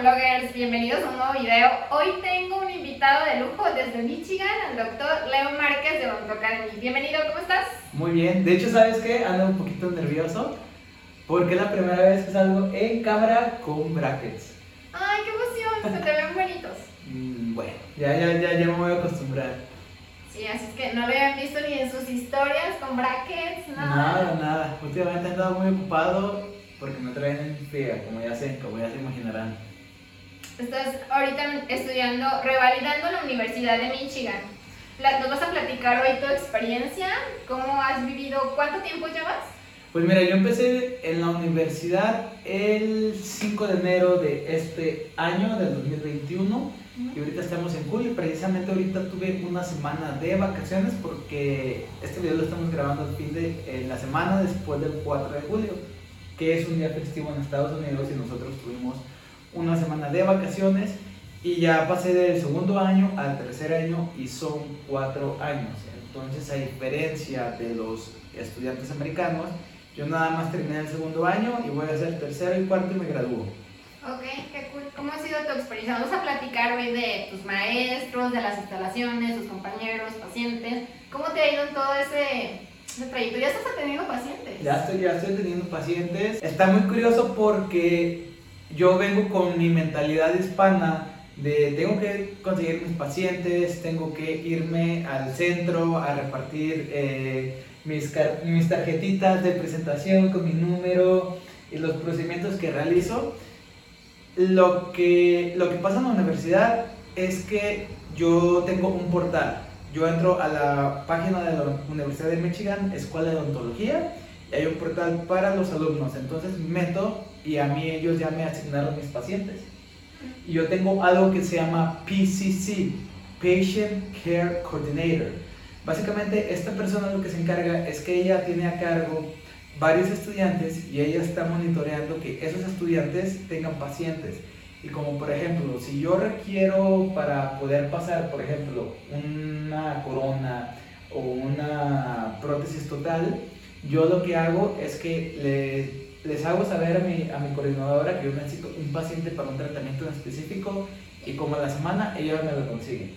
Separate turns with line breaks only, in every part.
bloggers, bienvenidos a un nuevo video. Hoy tengo un invitado de lujo desde Michigan, el doctor Leo Márquez de Odonto Academy. Bienvenido, ¿cómo estás?
Muy bien, de hecho, ¿sabes qué? Ando un poquito nervioso porque es la primera vez que salgo en cámara con brackets.
Ay, qué emoción, se te ven bonitos.
Mm, bueno, ya, ya, ya, ya me voy a acostumbrar.
Sí, así es que no lo habían visto ni en sus historias con brackets, nada.
Nada, nada. Últimamente he estado muy ocupado porque me traen en fría, como ya sé, como ya se imaginarán.
Estás ahorita estudiando, revalidando la Universidad de Michigan. ¿Nos vas a platicar hoy tu experiencia? ¿Cómo has vivido? ¿Cuánto tiempo llevas?
Pues mira, yo empecé en la universidad el 5 de enero de este año, del 2021, y ahorita estamos en julio. Precisamente ahorita tuve una semana de vacaciones porque este video lo estamos grabando al fin de eh, la semana después del 4 de julio, que es un día festivo en Estados Unidos y nosotros tuvimos una semana de vacaciones y ya pasé del segundo año al tercer año y son cuatro años. Entonces, a diferencia de los estudiantes americanos, yo nada más terminé el segundo año y voy a hacer tercero y cuarto y me gradúo.
Ok, qué cool. ¿Cómo ha sido tu experiencia? Vamos a platicar hoy de tus maestros, de las instalaciones, tus compañeros, pacientes. ¿Cómo te ha ido en todo ese, ese trayecto? ¿Ya estás atendiendo pacientes?
Ya estoy, ya estoy teniendo pacientes. Está muy curioso porque yo vengo con mi mentalidad hispana de tengo que conseguir mis pacientes, tengo que irme al centro a repartir eh, mis, mis tarjetitas de presentación con mi número y los procedimientos que realizo. Lo que, lo que pasa en la universidad es que yo tengo un portal. Yo entro a la página de la Universidad de Michigan, Escuela de Odontología, y hay un portal para los alumnos. Entonces meto y a mí ellos ya me asignaron mis pacientes. Y yo tengo algo que se llama PCC, Patient Care Coordinator. Básicamente esta persona lo que se encarga es que ella tiene a cargo varios estudiantes y ella está monitoreando que esos estudiantes tengan pacientes. Y como por ejemplo, si yo requiero para poder pasar, por ejemplo, una corona o una prótesis total, yo lo que hago es que le- les hago saber a mi, a mi coordinadora que yo necesito un paciente para un tratamiento en específico y como a la semana ella me lo consigue.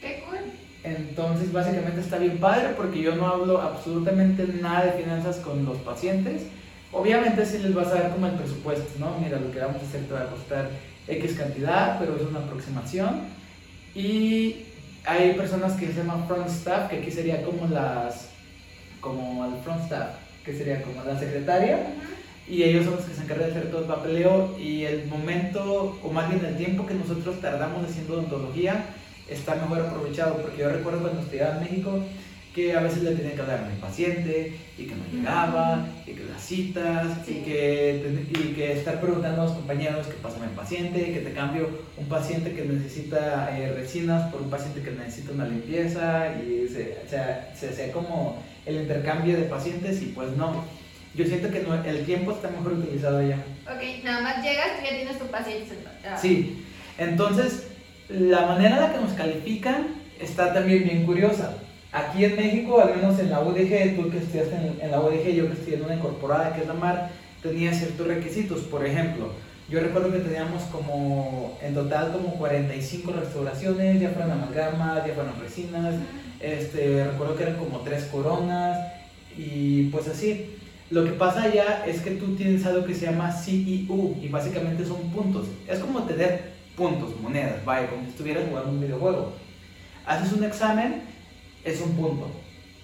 Qué cool.
Entonces, básicamente está bien padre porque yo no hablo absolutamente nada de finanzas con los pacientes. Obviamente sí les vas a dar como el presupuesto, ¿no? Mira, lo que vamos a hacer te va a costar X cantidad, pero es una aproximación. Y hay personas que se llaman front staff, que aquí sería como las, como el front staff, que sería como la secretaria. Y ellos son los que se encargan de hacer todo el papeleo y el momento, o más bien el tiempo que nosotros tardamos haciendo odontología, está mejor aprovechado, porque yo recuerdo cuando estudiaba en México que a veces le tenía que hablar a mi paciente y que no llegaba, y que las citas, y, que, y que estar preguntando a los compañeros que pásame el paciente, que te cambio un paciente que necesita eh, resinas por un paciente que necesita una limpieza, y se, o sea, se hacía como el intercambio de pacientes y pues no. Yo siento que no- el tiempo está mejor utilizado allá.
Ok, nada más llegas, tú ya tienes tu paciente. Ah,
Sí, entonces la manera en la que nos califican está también bien curiosa. Aquí en México, al menos en la UDG, tú que estudiaste en, en la UDG, yo que estudié en una incorporada que es la MAR, tenía ciertos requisitos. Por ejemplo, yo recuerdo que teníamos como, en total, como 45 restauraciones, ya amalgamas, ya fueran resinas, este, recuerdo que eran como tres coronas y pues así. Lo que pasa allá es que tú tienes algo que se llama CEU y básicamente son puntos. Es como tener puntos, monedas, vaya, como si estuvieras jugando un videojuego. Haces un examen, es un punto.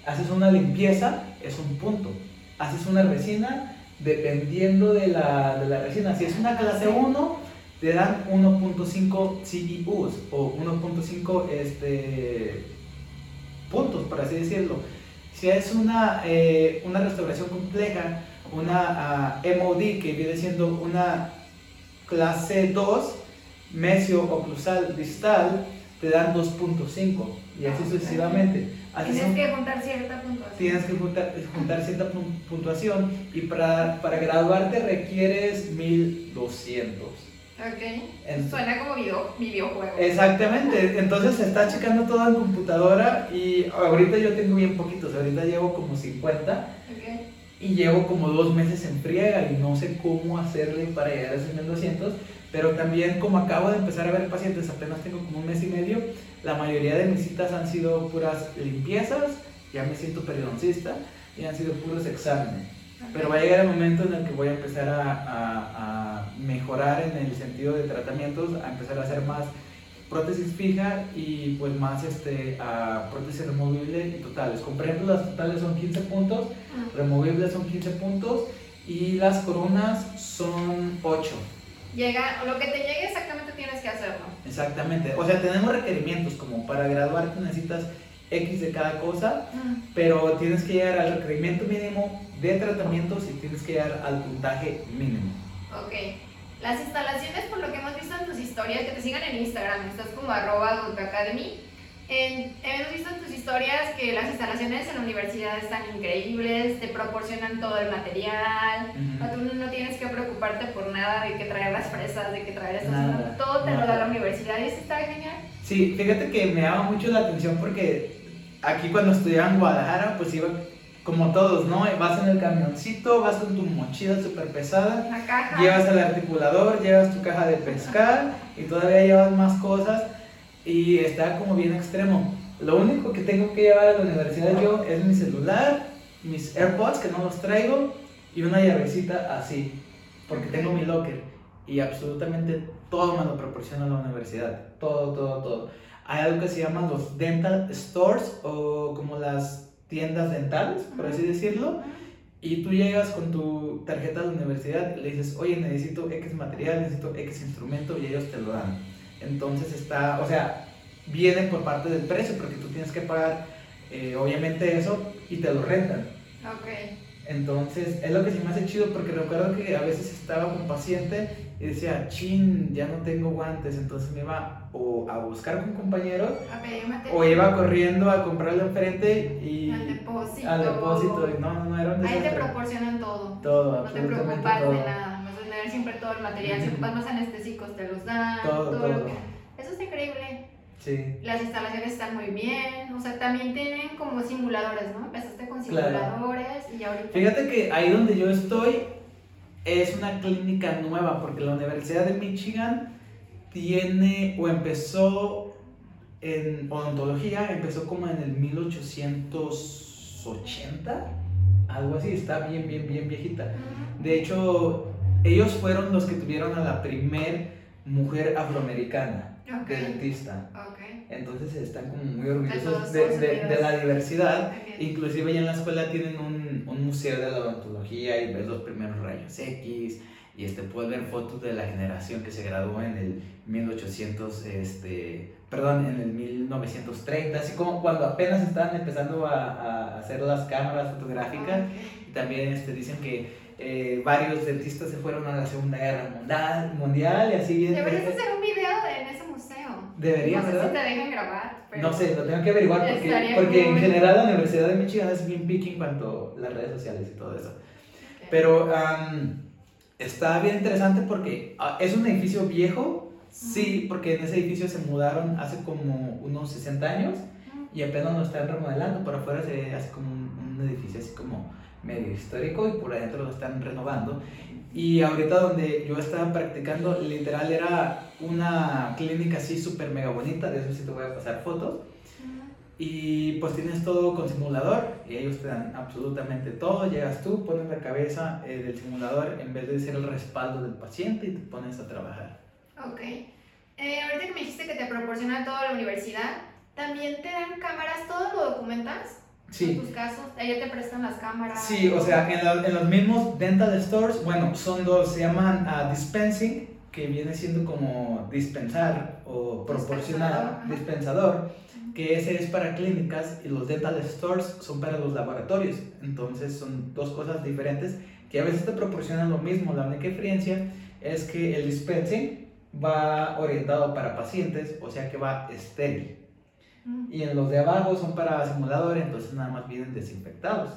Haces una limpieza, es un punto. Haces una resina, dependiendo de la, de la resina. Si es una clase 1, te dan 1.5 CEUs o 1.5 este, puntos, por así decirlo. Si es una, eh, una restauración compleja, una ah, MOD que viene siendo una clase 2, mesio oclusal distal, te dan 2.5 y así
Ok.
sucesivamente. Haces
Tienes que juntar cierta puntuación.
tienes que juntar, juntar cierta pun- puntuación y para, para graduarte requieres 1200.
Ok.
En-
Suena como video, videojuego.
Exactamente, entonces se está checando todo en computadora y ahorita yo tengo bien poquitos, ahorita llevo como 50
Ok.
y llevo como dos meses en friega y no sé cómo hacerle para llegar a esos 1200, pero también como acabo de empezar a ver pacientes, apenas tengo como un mes y medio, la mayoría de mis citas han sido puras limpiezas, ya me siento periodoncista, y han sido puros exámenes. Pero va a llegar el momento en el que voy a empezar a, a, a, mejorar en el sentido de tratamientos, a empezar a hacer más prótesis fija y pues más este, a prótesis removible y totales. Ejemplo las totales son 15 puntos, removibles son 15 puntos y las coronas son 8.
Llega, lo que te llegue exactamente tienes que hacerlo.
Exactamente, o sea, tenemos requerimientos como para graduarte necesitas X de cada cosa, pero tienes que llegar al requerimiento mínimo de tratamientos y tienes que llegar al puntaje mínimo.
Ok. Las instalaciones, por lo que hemos visto en tus historias, que te sigan en Instagram, estás como arroba Academy. hemos visto en tus historias que las instalaciones en la universidad están increíbles, te proporcionan todo el material, no, tú no tienes que preocuparte por nada de que traer las fresas, de que traer estas todo te lo da la universidad y eso está genial.
Sí, fíjate que me llama mucho la atención porque aquí cuando estudiaba en Guadalajara, pues iba como todos, ¿no? Vas en el camioncito, vas con tu mochila súper pesada, llevas el articulador, llevas tu caja de pescar y todavía llevas más cosas y está como bien extremo. Lo único que tengo que llevar a la universidad yo es mi celular, mis AirPods que no los traigo y una llavecita así, porque tengo mi locker y absolutamente todo me lo proporciona la universidad, todo, todo, todo. Hay algo que se llama los dental stores o como las tiendas dentales, por así decirlo, y tú llegas con tu tarjeta de universidad y le dices, oye, necesito X material, necesito X instrumento, y ellos te lo dan. Entonces está, o sea, viene por parte del precio, porque tú tienes que pagar, eh, obviamente, eso y te lo rentan.
Ok.
Entonces, es lo que sí me hace chido, porque recuerdo que a veces estaba con paciente y decía, chin, ya no tengo guantes, entonces me iba o a buscar con compañeros o iba corriendo a comprarlo enfrente y
al depósito.
Al depósito, y no, no, no era un
Ahí te proporcionan todo.
Todo,
No te preocupas de nada, vas a tener siempre todo el material, si ocupas más anestésicos te los dan,
todo, todo. Lo que...
Eso es increíble.
Sí.
Las instalaciones están muy bien, o sea, también tienen como simuladores, ¿no? Empezaste con simuladores y ahorita...
Fíjate que ahí donde yo estoy es una clínica nueva porque la Universidad de Michigan tiene o empezó en odontología, empezó como en el 1880, algo así, está bien, bien, bien viejita. De hecho, ellos fueron los que tuvieron a la primer mujer afroamericana dentista. Entonces están como muy orgullosos de, de, la diversidad. Inclusive ya en la escuela tienen un, un, museo de la odontología y ves los primeros rayos X y este, puedes ver fotos de la generación que se graduó en el 1800, este, perdón, en el 1930, así como cuando apenas estaban empezando a, a hacer las cámaras fotográficas. Y también este, dicen que eh, varios dentistas se fueron a la Segunda Guerra Mundial, mundial y así.
Deberías hacer un video en ese
Debería,
no
sé
si te dejen grabar.
no sé, lo tengo que averiguar porque, porque en general la Universidad de Michigan es bien picky en cuanto a las redes sociales y todo eso. Pero está bien interesante porque ah, es un edificio viejo, sí, porque en ese edificio se mudaron hace como unos 60 años y apenas lo están remodelando. Por afuera se hace como un, un edificio así como medio histórico y por adentro lo están renovando. Y ahorita donde yo estaba practicando, literal era una clínica así súper mega bonita, de eso sí te voy a pasar fotos. Y pues tienes todo con simulador y ellos te dan absolutamente todo. Llegas tú, pones la cabeza eh, del simulador en vez de ser el respaldo del paciente y te pones a trabajar.
Ok. Eh, ahorita que me dijiste que te proporciona toda la universidad, ¿también te dan cámaras? ¿Todo lo documentas?
Sí.
En tus casos, ella te prestan las cámaras.
Sí, o sea, en, en, los mismos dental stores, bueno, son dos, se llaman uh, dispensing, que viene siendo como dispensar o proporcionar, dispensador, que ese es para clínicas y los dental stores son para los laboratorios. Entonces son dos cosas diferentes que a veces te proporcionan lo mismo. La única diferencia es que el dispensing va orientado para pacientes, o sea que va estéril. Y en los de abajo son para simulador, entonces nada más vienen desinfectados.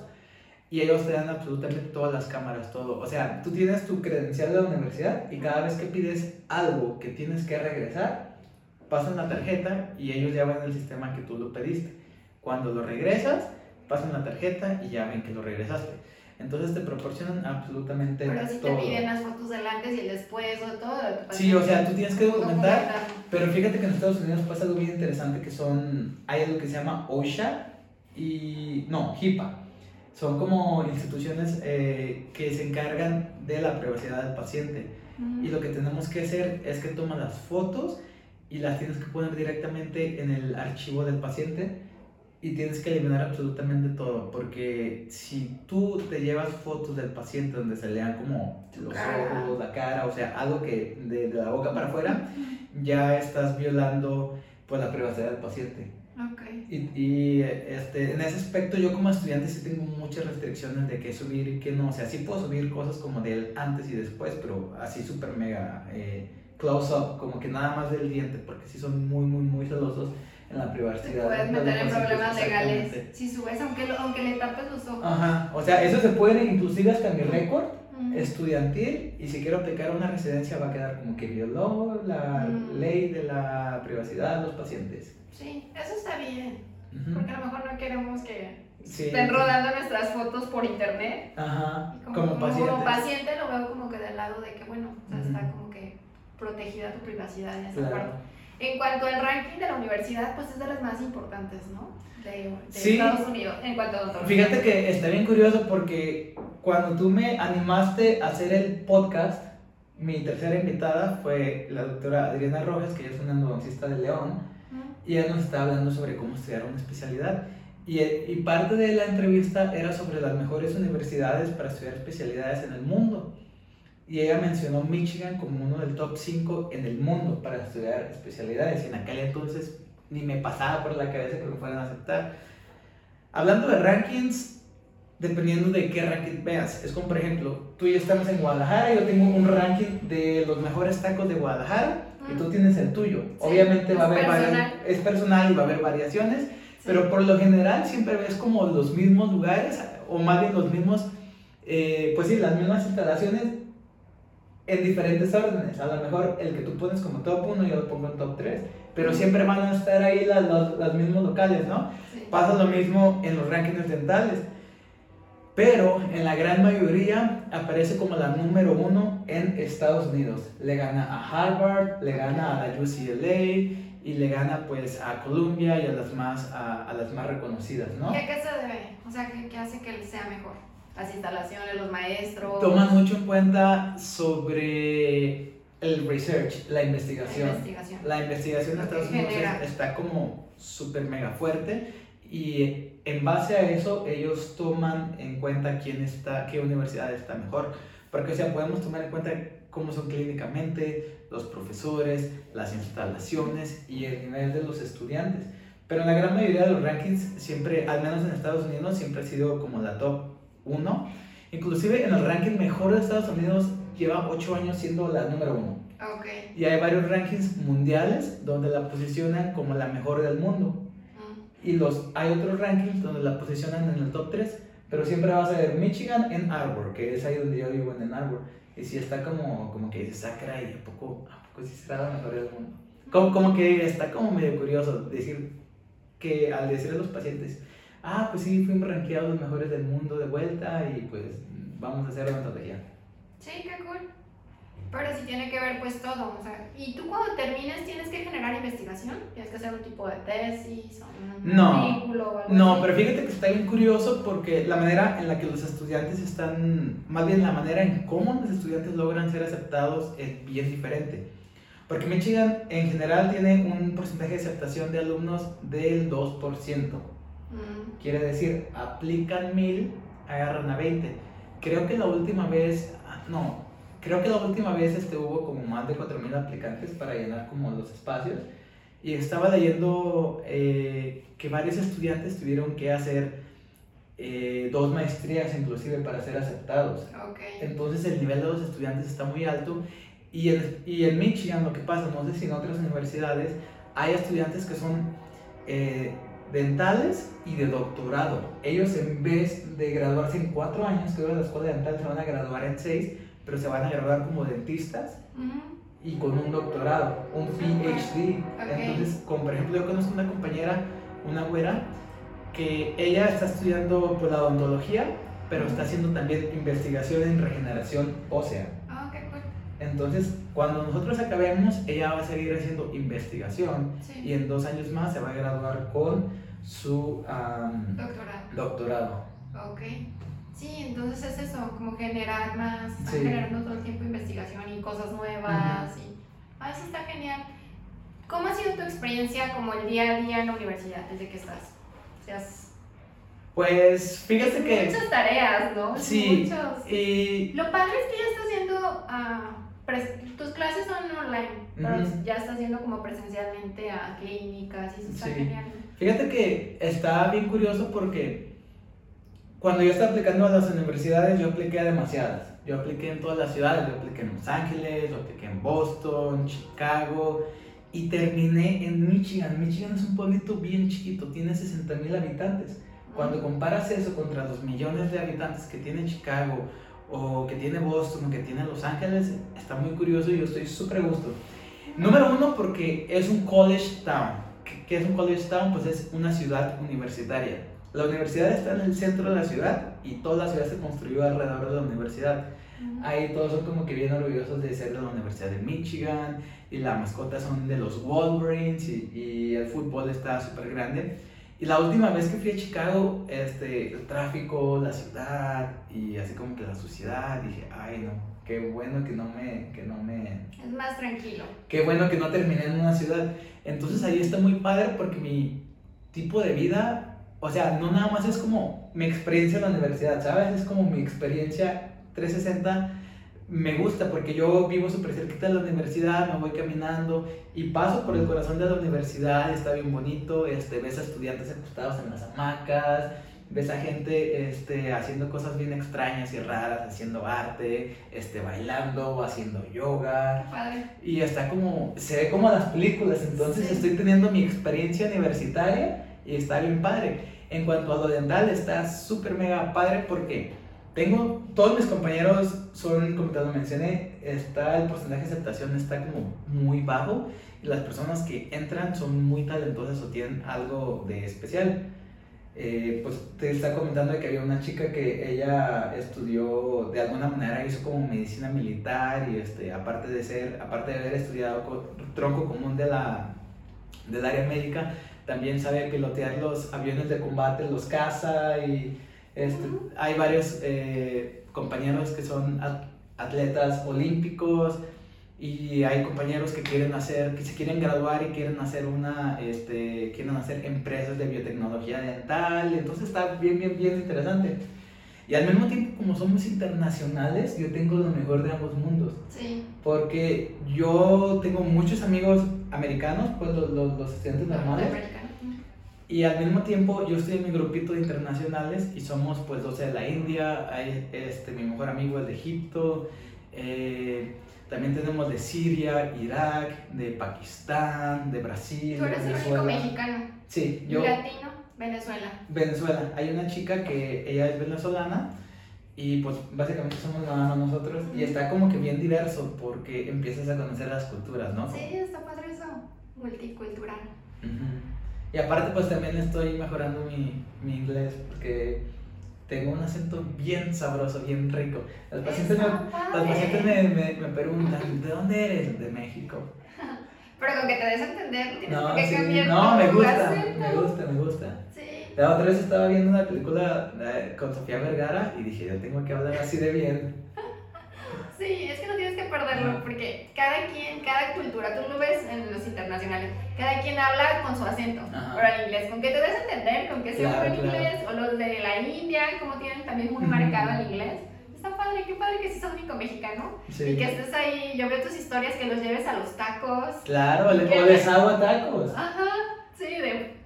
Y ellos te dan absolutamente todas las cámaras, todo. O sea, tú tienes tu credencial de la universidad y cada vez que pides algo que tienes que regresar, pasan la tarjeta y ellos ya ven el sistema que tú lo pediste. Cuando lo regresas, pasan la tarjeta y ya ven que lo regresaste. Entonces te proporcionan absolutamente
Pero si
todo.
te piden las fotos del antes y el después o todo. lo que
Sí, o sea, tú tienes que
¿Cómo
documentar? Pero fíjate que en Estados Unidos pasa algo bien interesante que son, hay algo que se llama OSHA y, no, HIPAA. Son como instituciones eh, que se encargan de la privacidad del paciente.
Mm.
Y lo que tenemos que hacer es que tomas las fotos y las tienes que poner directamente en el archivo del paciente y tienes que eliminar absolutamente todo, porque si tú te llevas fotos del paciente donde se lean como los
cara.
ojos, la cara, o sea, algo que de, de la boca para afuera, ya estás violando pues la privacidad del paciente.
Ok.
Y, y, este, en ese aspecto yo como estudiante sí tengo muchas restricciones de qué subir y qué no. O sea, sí puedo subir cosas como del antes y después, pero así súper mega eh, close up, como que nada más del diente, porque sí son muy, muy, muy celosos en la
Te
privacidad.
puedes
de los
meter en problemas legales si subes, aunque, lo- aunque le tapes los ojos.
Ajá, o sea, eso se puede inclusive hasta mi récord
Mm.
estudiantil y si quiero aplicar una residencia va a quedar como que violó la
Mm.
ley de la privacidad de los pacientes.
Sí, eso está bien.
Ujú.
Porque a lo mejor no queremos que
Sí.
estén rodando nuestras fotos por internet.
Ajá,
Como,
como, paciente.
como paciente lo veo como que del lado de que, bueno, o sea,
Ujú.
está como que protegida tu privacidad en esa
Claro.
parte. En cuanto al ranking de la universidad, pues es de las más importantes, ¿no? De, de
Sí.
Estados Unidos, en cuanto a odontología.
Fíjate que está bien curioso porque cuando tú me animaste a hacer el podcast, mi tercera invitada fue la doctora Adriana Rojas, que ella es una endodoncista de León, y ella nos está hablando sobre cómo estudiar una especialidad. Y, y parte de la entrevista era sobre las mejores universidades para estudiar especialidades en el mundo. Y ella mencionó Michigan como uno del top 5 en el mundo para estudiar especialidades. Y en aquel entonces ni me pasaba por la cabeza que me fueran a aceptar. Hablando de rankings, dependiendo de qué ranking veas. Es como, por ejemplo, tú y yo estamos en Guadalajara, yo tengo un ranking de los mejores tacos de Guadalajara y tú tienes el tuyo. Obviamente va a haber varias-
personal.
es personal y va a haber variaciones,
Sí.
pero por lo general siempre ves como los mismos lugares, o más bien los mismos, eh, pues sí, las mismas instalaciones en diferentes órdenes. A lo mejor el que tú pones como top 1 yo lo pongo en top 3, pero siempre van a estar ahí las, los, los mismos locales, ¿no?
Sí.
Pasa lo mismo en los rankings dentales. Pero en la gran mayoría aparece como la número uno en Estados Unidos. Le gana a Harvard, le gana a la UCLA y le gana pues a Columbia y a las más, a, a las más reconocidas, ¿no?
¿Y a qué se debe? O sea, ¿qué, qué hace que él sea mejor? Las instalaciones, los maestros.
Toman mucho en cuenta sobre el research, la
la
investigación.
investigación.
La investigación en Estados Unidos está como súper mega fuerte y en base a eso ellos toman en cuenta quién está, qué universidad está mejor. Porque, o sea, podemos tomar en cuenta cómo son clínicamente, los profesores, las instalaciones y el nivel de los estudiantes. Pero en la gran mayoría de los rankings, siempre, al menos en Estados Unidos, siempre ha sido como la top 1. Inclusive en el ranking mejor de Estados Unidos lleva 8 años siendo la número 1.
Ok.
Y hay varios rankings mundiales donde la posicionan como la mejor del mundo.
Mm.
Y los, hay otros rankings donde la posicionan en el top 3. Pero siempre vas a ver Michigan en Arbor, que es ahí donde yo vivo en Arbor. Y si está como, como que dices, ah, caray, ¿a poco, ¿a poco sí será la mejor del mundo? Como, como que está como medio curioso decir que al decir a los pacientes, ah, pues sí, fuimos rankeados los mejores del mundo de vuelta y pues vamos a hacer odontología.
Sí, qué cool. Pero sí tiene que ver pues todo, o sea, y tú cuando termines tienes que generar investigación, tienes que hacer un tipo de tesis o un
No,
artículo o algo
No,
así.
pero fíjate que está bien curioso porque la manera en la que los estudiantes están, más bien la manera en cómo los estudiantes logran ser aceptados es bien diferente. Porque Michigan en general tiene un porcentaje de aceptación de alumnos del 2%.
Mm,
Quiere decir, aplican mil, agarran a 20. Creo que la última vez, ah, no, creo que la última vez este, hubo como más de 4.000 aplicantes para llenar como los espacios. Y estaba leyendo eh, que varios estudiantes tuvieron que hacer eh, dos maestrías inclusive para ser aceptados.
ok.
Entonces el nivel de los estudiantes está muy alto y en, y en Michigan lo que pasa, no sé si en otras universidades, hay estudiantes que son eh, dentales y de doctorado. Ellos en vez de graduarse en cuatro años que dura la escuela dental, se van a graduar en seis, pero se van a graduar como dentistas y con un doctorado, un PhD. Entonces, como por ejemplo, yo conozco una compañera, una güera, que ella está estudiando pues, la odontología pero está haciendo también investigación en regeneración ósea. Entonces, cuando nosotros acabemos, ella va a seguir haciendo investigación
Sí.
y en dos años más se va a graduar con su
Doctorado.
doctorado.
Ok. Sí, entonces es eso, como generar más,
Sí.
generando todo el tiempo investigación y cosas nuevas. y, ah, eso está genial. ¿Cómo ha sido tu experiencia como el día a día en la universidad desde que estás? O sea, es-
Pues fíjate que...
Muchas tareas, ¿no?
Sí,
Muchos.
y
Lo padre es que ya estás haciendo, pres- tus clases son online, pero
Ujú.
ya estás yendo como presencialmente a clínicas y eso está
Sí.
genial.
Fíjate que está bien curioso porque cuando yo estaba aplicando a las universidades, yo apliqué a demasiadas. Yo apliqué en todas las ciudades, yo apliqué en Los Ángeles, yo apliqué en Boston, Chicago y terminé en Michigan. Michigan es un pueblito bien chiquito, tiene 60 mil habitantes. Cuando comparas eso contra los millones de habitantes que tiene Chicago o que tiene Boston o que tiene Los Ángeles, está muy curioso y yo estoy súper gusto. Número uno, porque es un college town. ¿Qué- ¿Qué es un college town? Pues es una ciudad universitaria. La universidad está en el centro de la ciudad y toda la ciudad se construyó alrededor de la universidad. Ahí todos son como que bien orgullosos de ser de la Universidad de Michigan y la mascota son de los Wolverines y, y el fútbol está súper grande. Y la última vez que fui a Chicago, este, el tráfico, la ciudad y así como que la suciedad, dije, ay no, qué bueno que no me, que no me,
Es más tranquilo.
qué bueno que no terminé en una ciudad. Entonces ahí está muy padre porque mi tipo de vida, o sea, no nada más es como mi experiencia en la universidad, ¿sabes? Es como mi experiencia 360. Me gusta porque yo vivo súper cerquita de la universidad, me voy caminando y paso por el corazón de la universidad, está bien bonito, este, ves a estudiantes acostados en las hamacas, ves a gente este, haciendo cosas bien extrañas y raras, haciendo arte, este, bailando, haciendo yoga.
Padre.
Y está como, se ve como las películas, entonces
Sí.
estoy teniendo mi experiencia universitaria y está bien padre. En cuanto a lo dental, está súper mega padre porque tengo, todos mis compañeros son, como te lo mencioné, está el porcentaje de aceptación está como muy bajo y las personas que entran son muy talentosas o tienen algo de especial. Eh, pues te está comentando que había una chica que ella estudió, de alguna manera hizo como medicina militar y este, aparte de ser, aparte de haber estudiado co- tronco común de la, del área médica, también sabe pilotear los aviones de combate, los caza y este, hay varios eh, compañeros que son at- atletas olímpicos y hay compañeros que quieren hacer, que se quieren graduar y quieren hacer una, este, quieren hacer empresas de biotecnología dental, entonces está bien, bien, bien interesante. Y al mismo tiempo, como somos internacionales, yo tengo lo mejor de ambos mundos.
Sí.
Porque yo tengo muchos amigos americanos, pues los, los, los estudiantes normales. Y al mismo tiempo yo estoy en mi grupito de internacionales y somos pues 12 de la India, hay este, mi mejor amigo es de Egipto, eh, también tenemos de Siria, Irak, de Pakistán, de Brasil,
Tú eres el único
Venezuela.
mexicano.
Sí, yo,
latino, Venezuela.
Venezuela. Hay una chica que ella es venezolana y pues básicamente somos nada más nosotros y está como que bien diverso porque empiezas a conocer las culturas, ¿no?
Sí, está padre eso. Multicultural.
Ujú. Y aparte pues también estoy mejorando mi, mi inglés porque tengo un acento bien sabroso, bien rico. Las pacientes, me, las pacientes me, me, me preguntan, ¿de dónde eres? De México.
Pero con que te des a entender, no tienes
No, sí,
cambiar
no, me gusta,
acento.
me gusta, me gusta.
Sí.
La otra vez estaba viendo una película eh, con Sofía Vergara y dije, yo tengo que hablar así de bien.
Sí, es que no tienes que perderlo porque quien, cada cultura, tú lo ves en los internacionales, cada quien habla con su acento.
Ajá.
Pero el inglés, con que te a entender, con que sea
Claro,
un buen
claro.
inglés, o los de la India, como tienen también muy marcado el inglés. Está padre, qué padre que seas único mexicano
Sí.
y que estés ahí. Yo veo tus historias que los lleves a los tacos.
Claro,
¿Qué?
o les hago tacos.
Ajá, sí, de.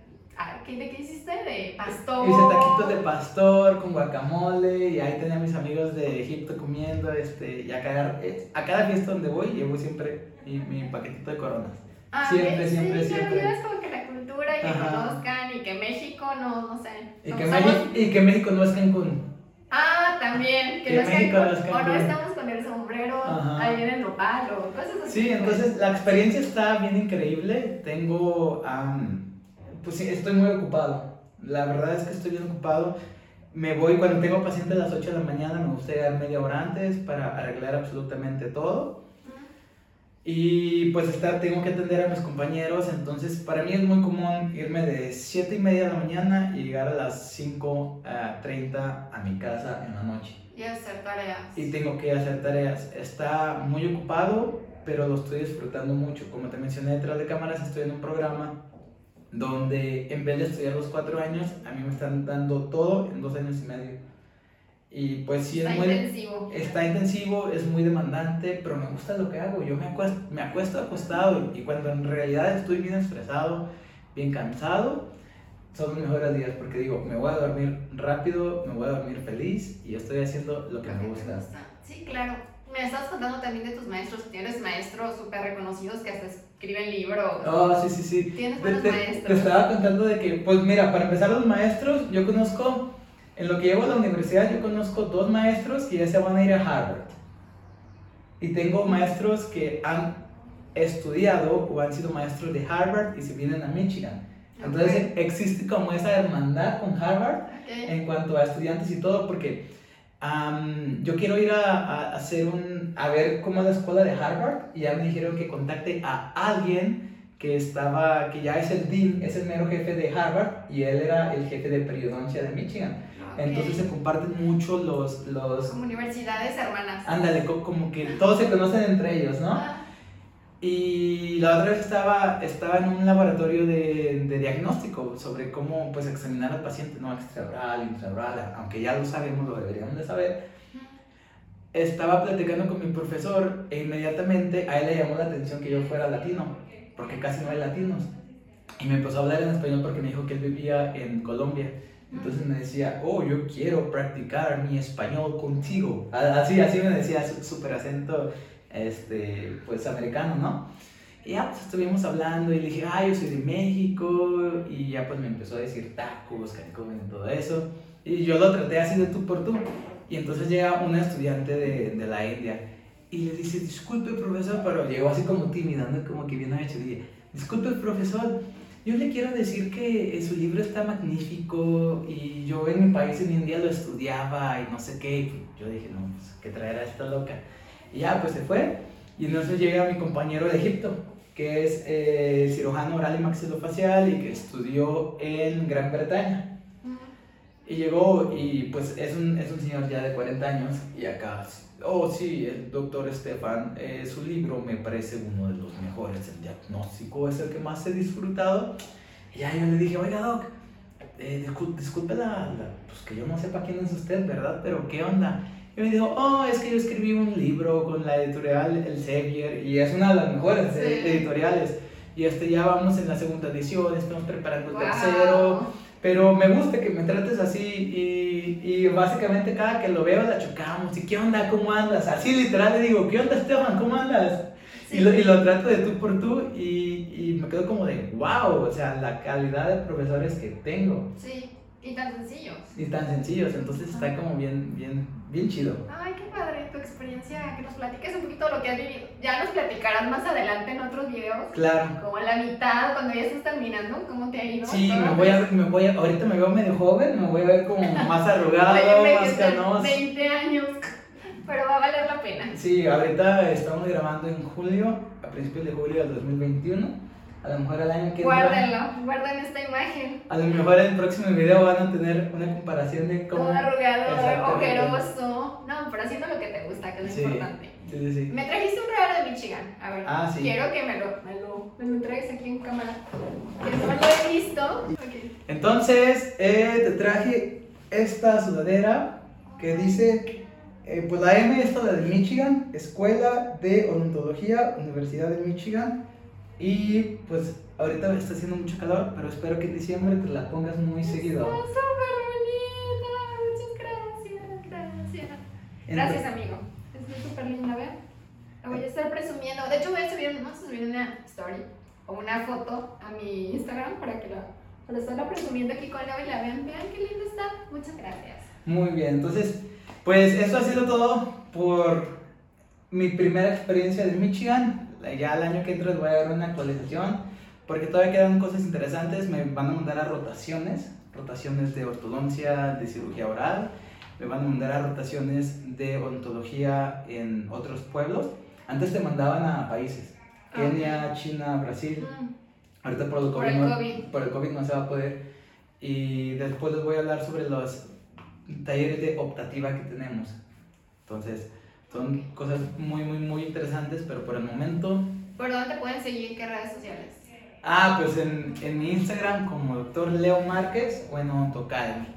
¿Qué- ¿De qué hiciste? De pastor.
Hice taquitos de pastor con guacamole y ahí tenía a mis amigos de Egipto comiendo este, y a cada, eh, a cada fiesta donde voy llevo siempre mi, mi paquetito de coronas.
Ah,
siempre,
¿ves?
siempre,
sí,
siempre.
como que la cultura y que
Ajá.
conozcan y que México no, no sé.
Y que, México, y que México no es Cancún.
Ah, también, que,
Que
no, es
México
Cancún,
no es
o no
Cancún.
estamos con el sombrero
Ajá.
ahí en el nopal o cosas así.
Sí,
pues.
entonces la experiencia está bien increíble. Tengo, pues sí, estoy muy ocupado. La verdad es que estoy bien ocupado. me voy cuando tengo paciente a las 8 de la mañana, me gusta llegar media hora antes para arreglar absolutamente todo. Y pues estar, tengo que atender a mis compañeros, entonces para mí es muy común irme de 7 y media de la mañana y llegar a las 5.30 a mi casa en la noche.
Y hacer tareas.
Y tengo que hacer tareas. Está muy ocupado, pero lo estoy disfrutando mucho. Como te mencioné detrás de cámaras, estoy en un programa donde en vez de estudiar los cuatro años, a mí me están dando todo en dos años y medio. Y pues sí,
está
es muy...
intensivo.
Está intensivo, es muy demandante, pero me gusta lo que hago. Yo me acuesto, me acuesto acostado y cuando en realidad estoy bien estresado, bien cansado, son mis mejores días porque digo, me voy a dormir rápido, me voy a dormir feliz y estoy haciendo lo que me gusta.
Sí, claro. Me estabas contando también de tus maestros. Tienes maestros súper reconocidos que hasta escriben libros.
Oh, sí, sí, sí.
Tienes buenos
te-
maestros.
te estaba contando de que, pues mira, para empezar los maestros, yo conozco, en lo que llevo a la universidad, yo conozco dos maestros que ya se van a ir a Harvard. Y tengo maestros que han estudiado o han sido maestros de Harvard y se vienen a Michigan. Entonces existe como esa hermandad con Harvard
Ok.
en cuanto a estudiantes y todo, porque am, yo quiero ir a, a, hacer un, a ver cómo es la escuela de Harvard y ya me dijeron que contacte a alguien que estaba, que ya es el dean, es el mero jefe de Harvard y él era el jefe de periodoncia de Michigan.
Ok.
Entonces se comparten mucho los, los,
Como universidades hermanas.
ándale, co- como que todos se conocen entre ellos, ¿no?
Ah,
Y la otra vez estaba, estaba en un laboratorio de, de diagnóstico sobre cómo pues, examinar al paciente, no extraoral, intraoral, aunque ya lo sabemos, lo deberíamos de saber. Estaba platicando con mi profesor e inmediatamente a él le llamó la atención que yo fuera latino, porque casi no hay latinos. Y me empezó a hablar en español porque me dijo que él vivía en Colombia. Entonces me decía, oh, yo quiero practicar mi español contigo. Así, así me decía, súper acento, este, pues americano, ¿no? Y ya pues estuvimos hablando y le dije, ah, yo soy de México. Y ya pues me empezó a decir tacos, caricomen y todo eso. Y yo lo traté así de tú por tú. Y entonces llega una estudiante de, de la India y le dice, disculpe profesor, pero llegó así como tímida, ¿no? Como que viene a dije, disculpe profesor, yo le quiero decir que eh, su libro está magnífico y yo en mi país, en India, lo estudiaba y no sé qué. Yo dije, no, pues, ¿qué traerá esta loca? Y ya, pues se fue. Y entonces llega mi compañero de Egipto, que es eh, cirujano oral y maxilofacial y que estudió en Gran Bretaña. Y llegó y pues es un, es un señor ya de 40 años y acá, oh sí, el doctor Estefan, eh, su libro me parece uno de los mejores, el diagnóstico es el que más he disfrutado. Y ya yo le dije, oiga doc, eh, discul- disculpe la, la- pues que yo no sepa quién es usted, ¿verdad? Pero ¿qué onda? Y me dijo, oh, es que yo escribí un libro con la editorial El Sevier y es una de las mejores
Sí.
editoriales. Y este, ya vamos en la segunda edición, estamos preparando el
Wow.
tercero. Pero me gusta que me trates así y, y básicamente cada que lo veo la chocamos. ¿Y qué onda? ¿Cómo andas? Así literal le digo, ¿qué onda Esteban? ¿Cómo andas?
Sí.
Y, lo, y lo trato de tú por tú y, y me quedo como de, wow, o sea, la calidad de profesores que tengo.
Sí, y tan sencillos.
Y tan sencillos, entonces está como bien, bien, bien chido.
Ay, qué padre tu experiencia, que nos platiques un poquito lo que has vivido. Ya nos platicarás más adelante en otros videos,
Claro.
como a la mitad, cuando ya estás terminando, cómo te ha ido.
Sí, me voy a, me voy a, ahorita me veo medio joven, me voy a ver como más arrugado,
Oye,
más canoso.
20 años, pero va a valer la pena.
Sí, ahorita estamos grabando en julio, a principios de julio del 2021. A lo mejor el año que
Guárdenlo, guarden esta imagen.
A lo mejor en el próximo video van a tener una comparación de cómo.
Todo arrugado, ojeroso. No, pero haciendo lo que te gusta, que es
Sí.
lo importante.
Sí, sí, sí.
Me trajiste un regalo de Michigan. A ver,
Ah, sí.
quiero que me lo, me lo, me lo entregues aquí en cámara. Que no lo he visto. Ok.
Entonces, eh, te traje esta sudadera que dice, eh, pues la M es la de Michigan, Escuela de Odontología, Universidad de Michigan. Y pues ahorita está haciendo mucho calor, pero espero que en diciembre te la pongas muy seguido.
Está súper bonita. Muchas gracias, gracias. Gracias, amigo. Es súper linda, ¿ven? La voy a estar presumiendo. De hecho, voy a subir, vamos a subir una story o una foto a mi Instagram para que la, para estarla presumiendo aquí con Leo y la vean. Vean qué linda está. Muchas gracias.
Muy bien, entonces, pues eso ha sido todo por mi primera experiencia de Michigan. Ya el año que entra les voy a dar una actualización porque todavía quedan cosas interesantes. Me van a mandar a rotaciones rotaciones de ortodoncia, de cirugía oral, me van a mandar a rotaciones de odontología en otros pueblos. Antes te mandaban a países, Kenia, China, Brasil.
Mm,
Ahorita por el,
Por
COVID,
el
no,
COVID.
por el COVID no se va a poder. Y después les voy a hablar sobre los talleres de optativa que tenemos. Entonces, son cosas muy, muy, muy interesantes, pero por el momento...
¿Por dónde te pueden seguir? ¿Qué redes sociales?
Ah, pues en, en mi Instagram como doctor Leo Márquez o en Ontocademy.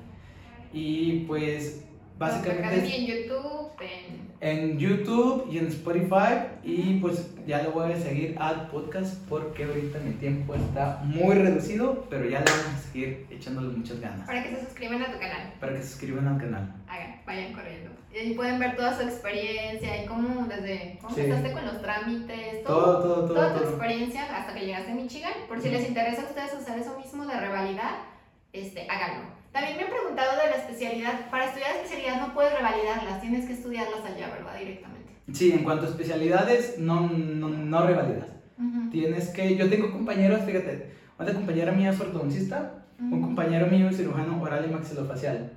Y pues básicamente
en YouTube, en...
en YouTube y en Spotify. Y pues ya le voy a seguir al podcast porque ahorita mi tiempo está muy reducido, pero ya le vamos a seguir echándole muchas ganas.
para que se suscriban a tu canal.
Para que se suscriban al canal.
Hagan, vayan corriendo. Y ahí pueden ver toda su experiencia y cómo desde cómo
Sí.
empezaste con los trámites,
Todo,
todo,
todo, todo.
toda tu
todo.
experiencia hasta que llegaste a Michigan. Por si les interesa a ustedes hacer eso mismo de revalidar, este, háganlo. También me han preguntado de la especialidad. Para estudiar especialidad no puedes revalidarlas, tienes que estudiarlas allá, ¿verdad? Directamente.
Sí, en cuanto a especialidades, no, no, no revalidas.
Ujú.
Tienes que. Yo tengo compañeros, fíjate, una compañera mía es ortodoncista, un
Ujú.
compañero mío es cirujano oral y maxilofacial.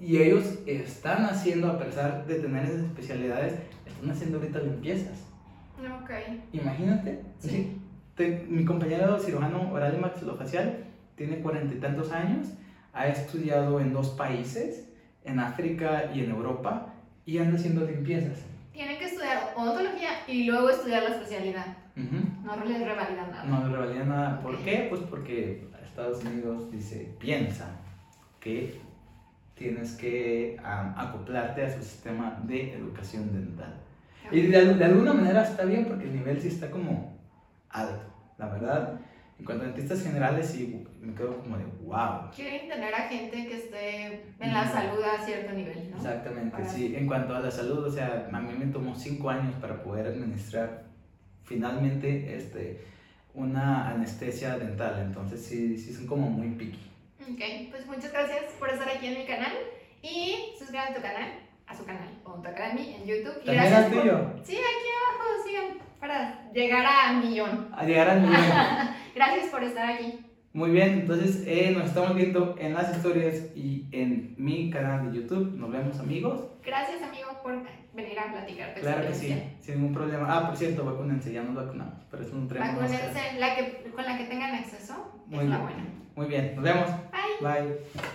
Y ellos están haciendo, a pesar de tener esas especialidades, están haciendo ahorita limpiezas.
Ok.
Imagínate.
Sí.
sí, te- mi compañero cirujano oral y maxilofacial tiene cuarenta y tantos años, ha estudiado en dos países, en África y en Europa, y anda haciendo limpiezas.
Tienen que estudiar odontología y luego estudiar la especialidad.
Ujú.
No les revalidan nada.
No le revalida nada. ¿Por
Ok.
qué? Pues porque Estados Unidos dice, piensa que tienes que am, acoplarte a su sistema de educación dental. Y de, de alguna manera está bien porque el nivel sí está como alto, la verdad. En cuanto a dentistas generales, sí me quedo como de wow.
Quieren tener a gente que esté en la salud a cierto nivel, ¿no?
Exactamente,
Para-
sí. En cuanto a la salud, o sea, a mí me tomó cinco años para poder administrar finalmente este, una anestesia dental. Entonces, sí, sí son como muy picky.
Ok, pues muchas gracias por estar aquí en mi canal y suscríbanse a tu canal, a su canal, Odonto Academy en YouTube. Y
También al
por-
tuyo.
Sí, aquí abajo, sigan para llegar a millón.
A llegar al millón.
Gracias por estar aquí.
Muy bien, entonces eh, nos estamos viendo en las historias y en mi canal de YouTube. Nos vemos, amigos.
Gracias, amigo, por venir a platicar.
Claro que sí, sin ningún problema. Ah, por cierto, vacúnense, ya nos vacunamos, pero no traemos máscara.
Vacúnense, la que, con la que tengan acceso
Muy
es la buena.
Muy bien, nos vemos.
Bye.
Bye.